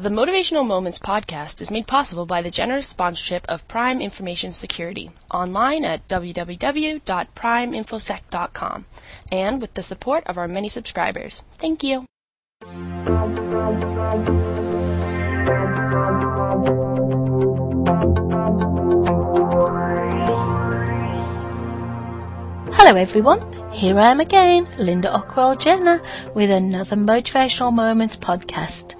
The Motivational Moments podcast is made possible by the generous sponsorship of Prime Information Security online at www.primeinfosec.com and with the support of our many subscribers. Thank you. Hello everyone, here I am again, Linda Ockwell Jenner, with another Motivational Moments podcast.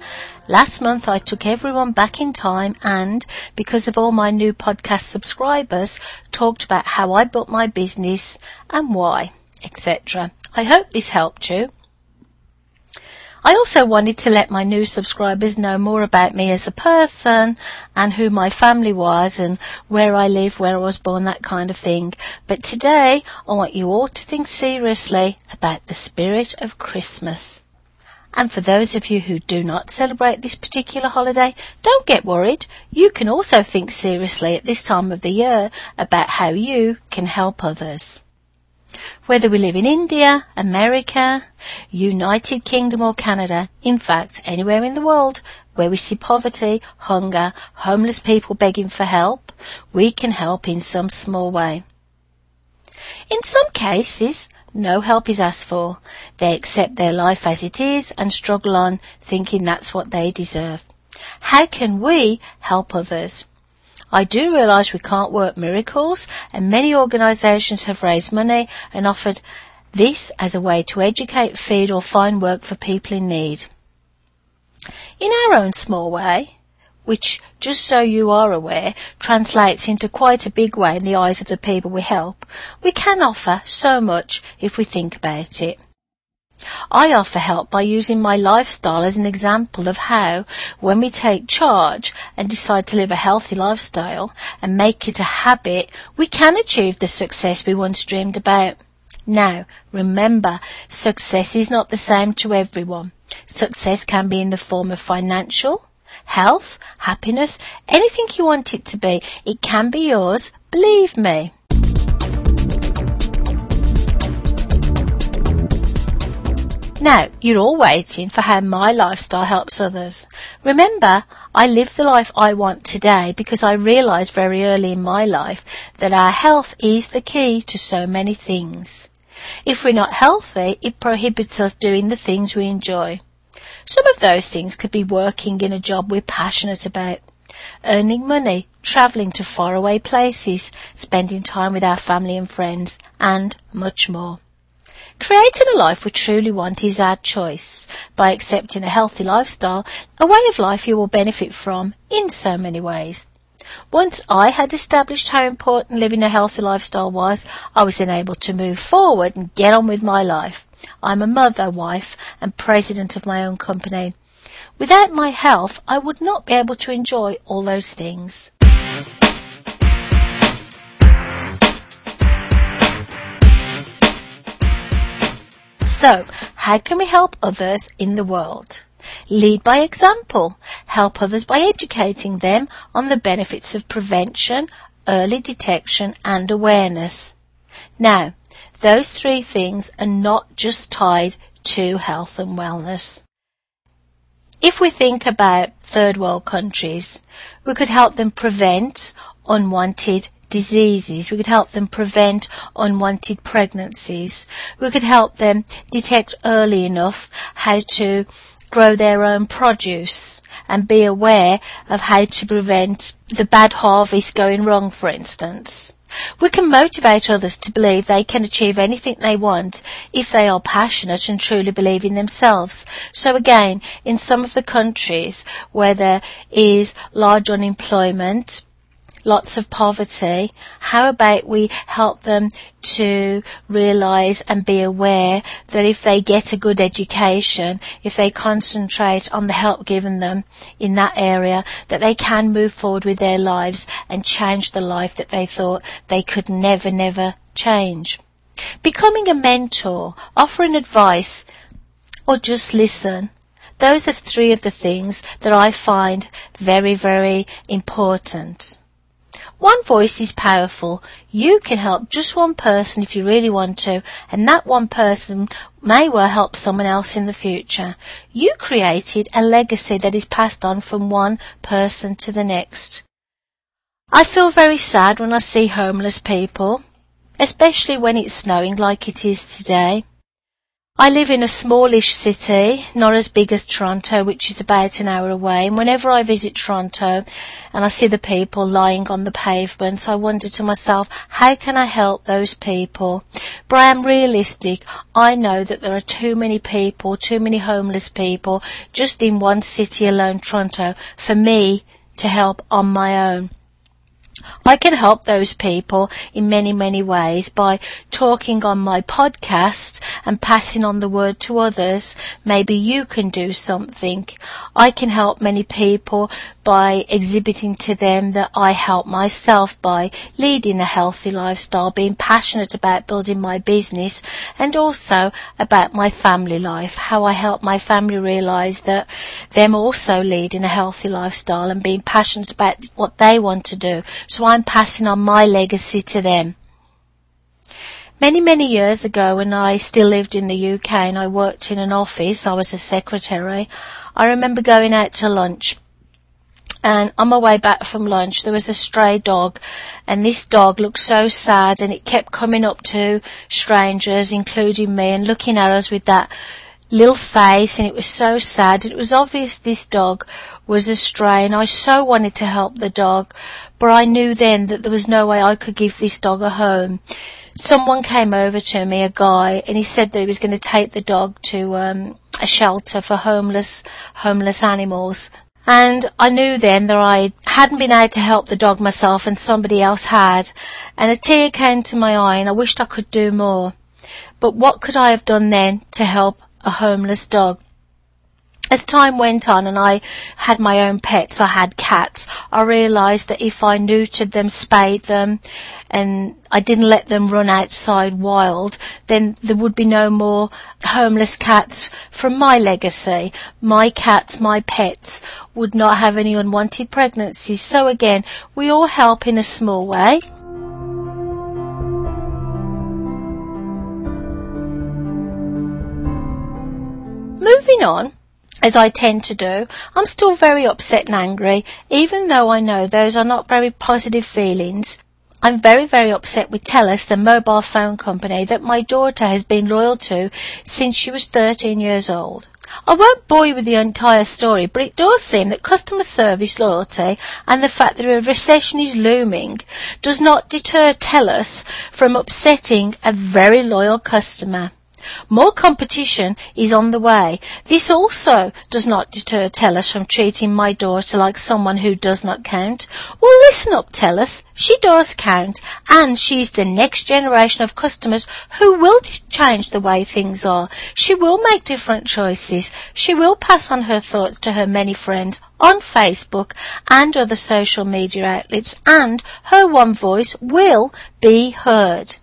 Last month I took everyone back in time and, because of all my new podcast subscribers, talked about how I built my business and why, etc. I hope this helped you. I also wanted to let my new subscribers know more about me as a person and who my family was and where I live, where I was born, that kind of thing. But today I want you all to think seriously about the spirit of Christmas. And for those of you who do not celebrate this particular holiday, don't get worried. You can also think seriously at this time of the year about how you can help others. Whether we live in India, America, United Kingdom or Canada, in fact anywhere in the world where we see poverty, hunger, homeless people begging for help, we can help in some small way. In some cases, no help is asked for. They accept their life as it is and struggle on thinking that's what they deserve. How can we help others? I do realise we can't work miracles and many organisations have raised money and offered this as a way to educate, feed or find work for people in need. In our own small way, which, just so you are aware, translates into quite a big way in the eyes of the people we help, we can offer so much if we think about it. I offer help by using my lifestyle as an example of how, when we take charge and decide to live a healthy lifestyle and make it a habit, we can achieve the success we once dreamed about. Now, remember, success is not the same to everyone. Success can be in the form of financial, health, happiness, anything you want it to be. It can be yours, believe me. Now, you're all waiting for how my lifestyle helps others. Remember, I live the life I want today because I realised very early in my life that our health is the key to so many things. If we're not healthy, it prohibits us doing the things we enjoy. Some of those things could be working in a job we're passionate about, earning money, travelling to faraway places, spending time with our family and friends, and much more. Creating a life we truly want is our choice. By accepting a healthy lifestyle, a way of life you will benefit from in so many ways. Once I had established how important living a healthy lifestyle was, I was then able to move forward and get on with my life. I'm a mother, wife, and president of my own company. Without my health, I would not be able to enjoy all those things. So, how can we help others in the world? Lead by example. Help others by educating them on the benefits of prevention, early detection and awareness. Now, those three things are not just tied to health and wellness. If we think about third world countries, we could help them prevent unwanted diseases. We could help them prevent unwanted pregnancies. We could help them detect early enough how to grow their own produce and be aware of how to prevent the bad harvest going wrong, for instance. We can motivate others to believe they can achieve anything they want if they are passionate and truly believe in themselves. So again, in some of the countries where there is large unemployment, lots of poverty, how about we help them to realize and be aware that if they get a good education, if they concentrate on the help given them in that area, that they can move forward with their lives and change the life that they thought they could never, never change. Becoming a mentor, offering advice, or just listen. Those are three of the things that I find very, very important. One voice is powerful. You can help just one person if you really want to, and that one person may well help someone else in the future. You created a legacy that is passed on from one person to the next. I feel very sad when I see homeless people, especially when it's snowing like it is today. I live in a smallish city, not as big as Toronto, which is about an hour away. And whenever I visit Toronto and I see the people lying on the pavements, I wonder to myself, how can I help those people? But I am realistic. I know that there are too many people, too many homeless people, just in one city alone, Toronto, for me to help on my own. I can help those people in many, many ways by talking on my podcast and passing on the word to others. Maybe you can do something. I can help many people by exhibiting to them that I help myself by leading a healthy lifestyle, being passionate about building my business and also about my family life, how I help my family realize that them also leading a healthy lifestyle and being passionate about what they want to do. So I'm passing on my legacy to them. Many, many years ago when I still lived in the UK and I worked in an office, I was a secretary, I remember going out to lunch and on my way back from lunch there was a stray dog and this dog looked so sad and it kept coming up to strangers including me and looking at us with that little face and it was so sad it was obvious this dog was a stray and I so wanted to help the dog but I knew then that there was no way I could give this dog a home someone came over to me a guy and he said that he was going to take the dog to um, a shelter for homeless homeless animals and I knew then that I hadn't been able to help the dog myself and somebody else had. And a tear came to my eye and I wished I could do more. But what could I have done then to help a homeless dog? As time went on and I had my own pets, I had cats, I realised that if I neutered them, spayed them, and I didn't let them run outside wild, then there would be no more homeless cats from my legacy. My cats, my pets, would not have any unwanted pregnancies. So again, we all help in a small way. Moving on, as I tend to do, I'm still very upset and angry, even though I know those are not very positive feelings. I'm very, very upset with TELUS, the mobile phone company that my daughter has been loyal to since she was 13 years old. I won't bore you with the entire story, but it does seem that customer service loyalty and the fact that a recession is looming does not deter TELUS from upsetting a very loyal customer. More competition is on the way. This also does not deter TELUS from treating my daughter like someone who does not count. Well, listen up, TELUS. She does count, and she's the next generation of customers who will change the way things are. She will make different choices. She will pass on her thoughts to her many friends on Facebook and other social media outlets, and her one voice will be heard.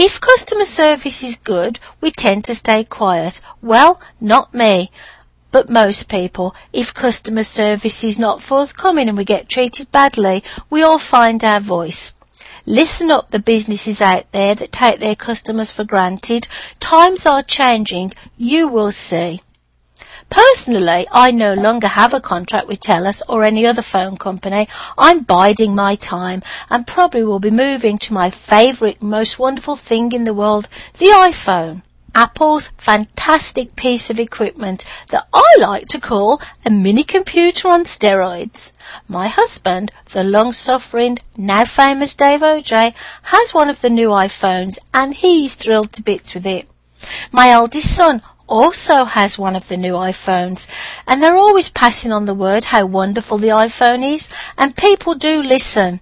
If customer service is good, we tend to stay quiet. Well, not me. But most people, if customer service is not forthcoming and we get treated badly, we all find our voice. Listen up the businesses out there that take their customers for granted. Times are changing. You will see. Personally, I no longer have a contract with TELUS or any other phone company. I'm biding my time and probably will be moving to my favourite, most wonderful thing in the world, the iPhone. Apple's fantastic piece of equipment that I like to call a mini computer on steroids. My husband, the long-suffering, now famous Dave OJ, has one of the new iPhones and he's thrilled to bits with it. My eldest son also has one of the new iPhones, and they're always passing on the word how wonderful the iPhone is, and people do listen.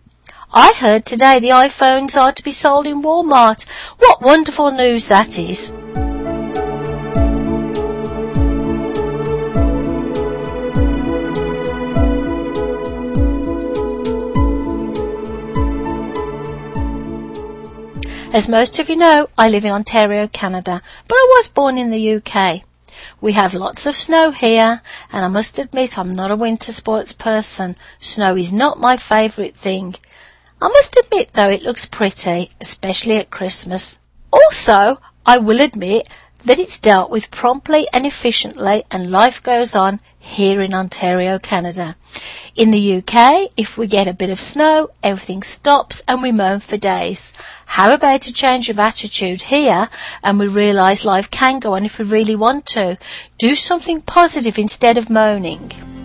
I heard today the iPhones are to be sold in Walmart. What wonderful news that is. As most of you know, I live in Ontario, Canada, but I was born in the UK. We have lots of snow here, and I must admit I'm not a winter sports person. Snow is not my favourite thing. I must admit though it looks pretty, especially at Christmas. Also, I will admit that it's dealt with promptly and efficiently and life goes on here in Ontario, Canada. In the UK, if we get a bit of snow, everything stops and we moan for days. How about a change of attitude here and we realise life can go on if we really want to? Do something positive instead of moaning.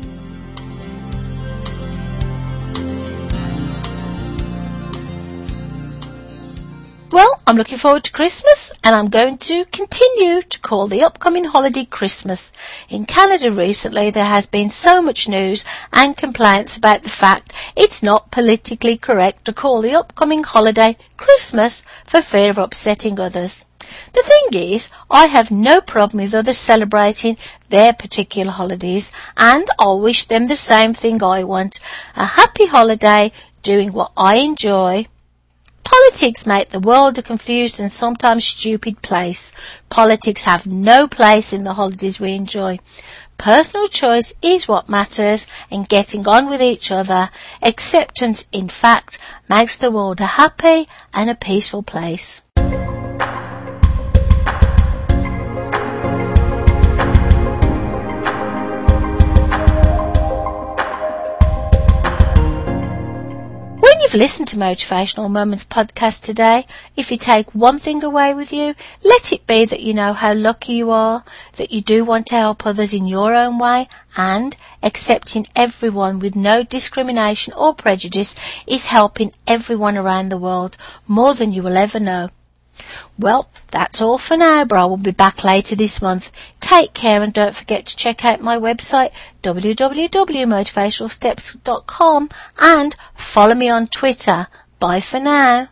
I'm looking forward to Christmas and I'm going to continue to call the upcoming holiday Christmas. In Canada recently there has been so much news and complaints about the fact it's not politically correct to call the upcoming holiday Christmas for fear of upsetting others. The thing is, I have no problem with others celebrating their particular holidays and I'll wish them the same thing I want. A happy holiday doing what I enjoy Politics make the world a confused and sometimes stupid place. Politics have no place in the holidays we enjoy. Personal choice is what matters and getting on with each other. Acceptance, in fact, makes the world a happy and a peaceful place. You've listened to Motivational Moments podcast today, if you take one thing away with you, let it be that you know how lucky you are, that you do want to help others in your own way, and accepting everyone with no discrimination or prejudice is helping everyone around the world more than you will ever know. Well, that's all for now, but I will be back later this month. Take care and don't forget to check out my website www.motivationalsteps.com and follow me on Twitter. Bye for now.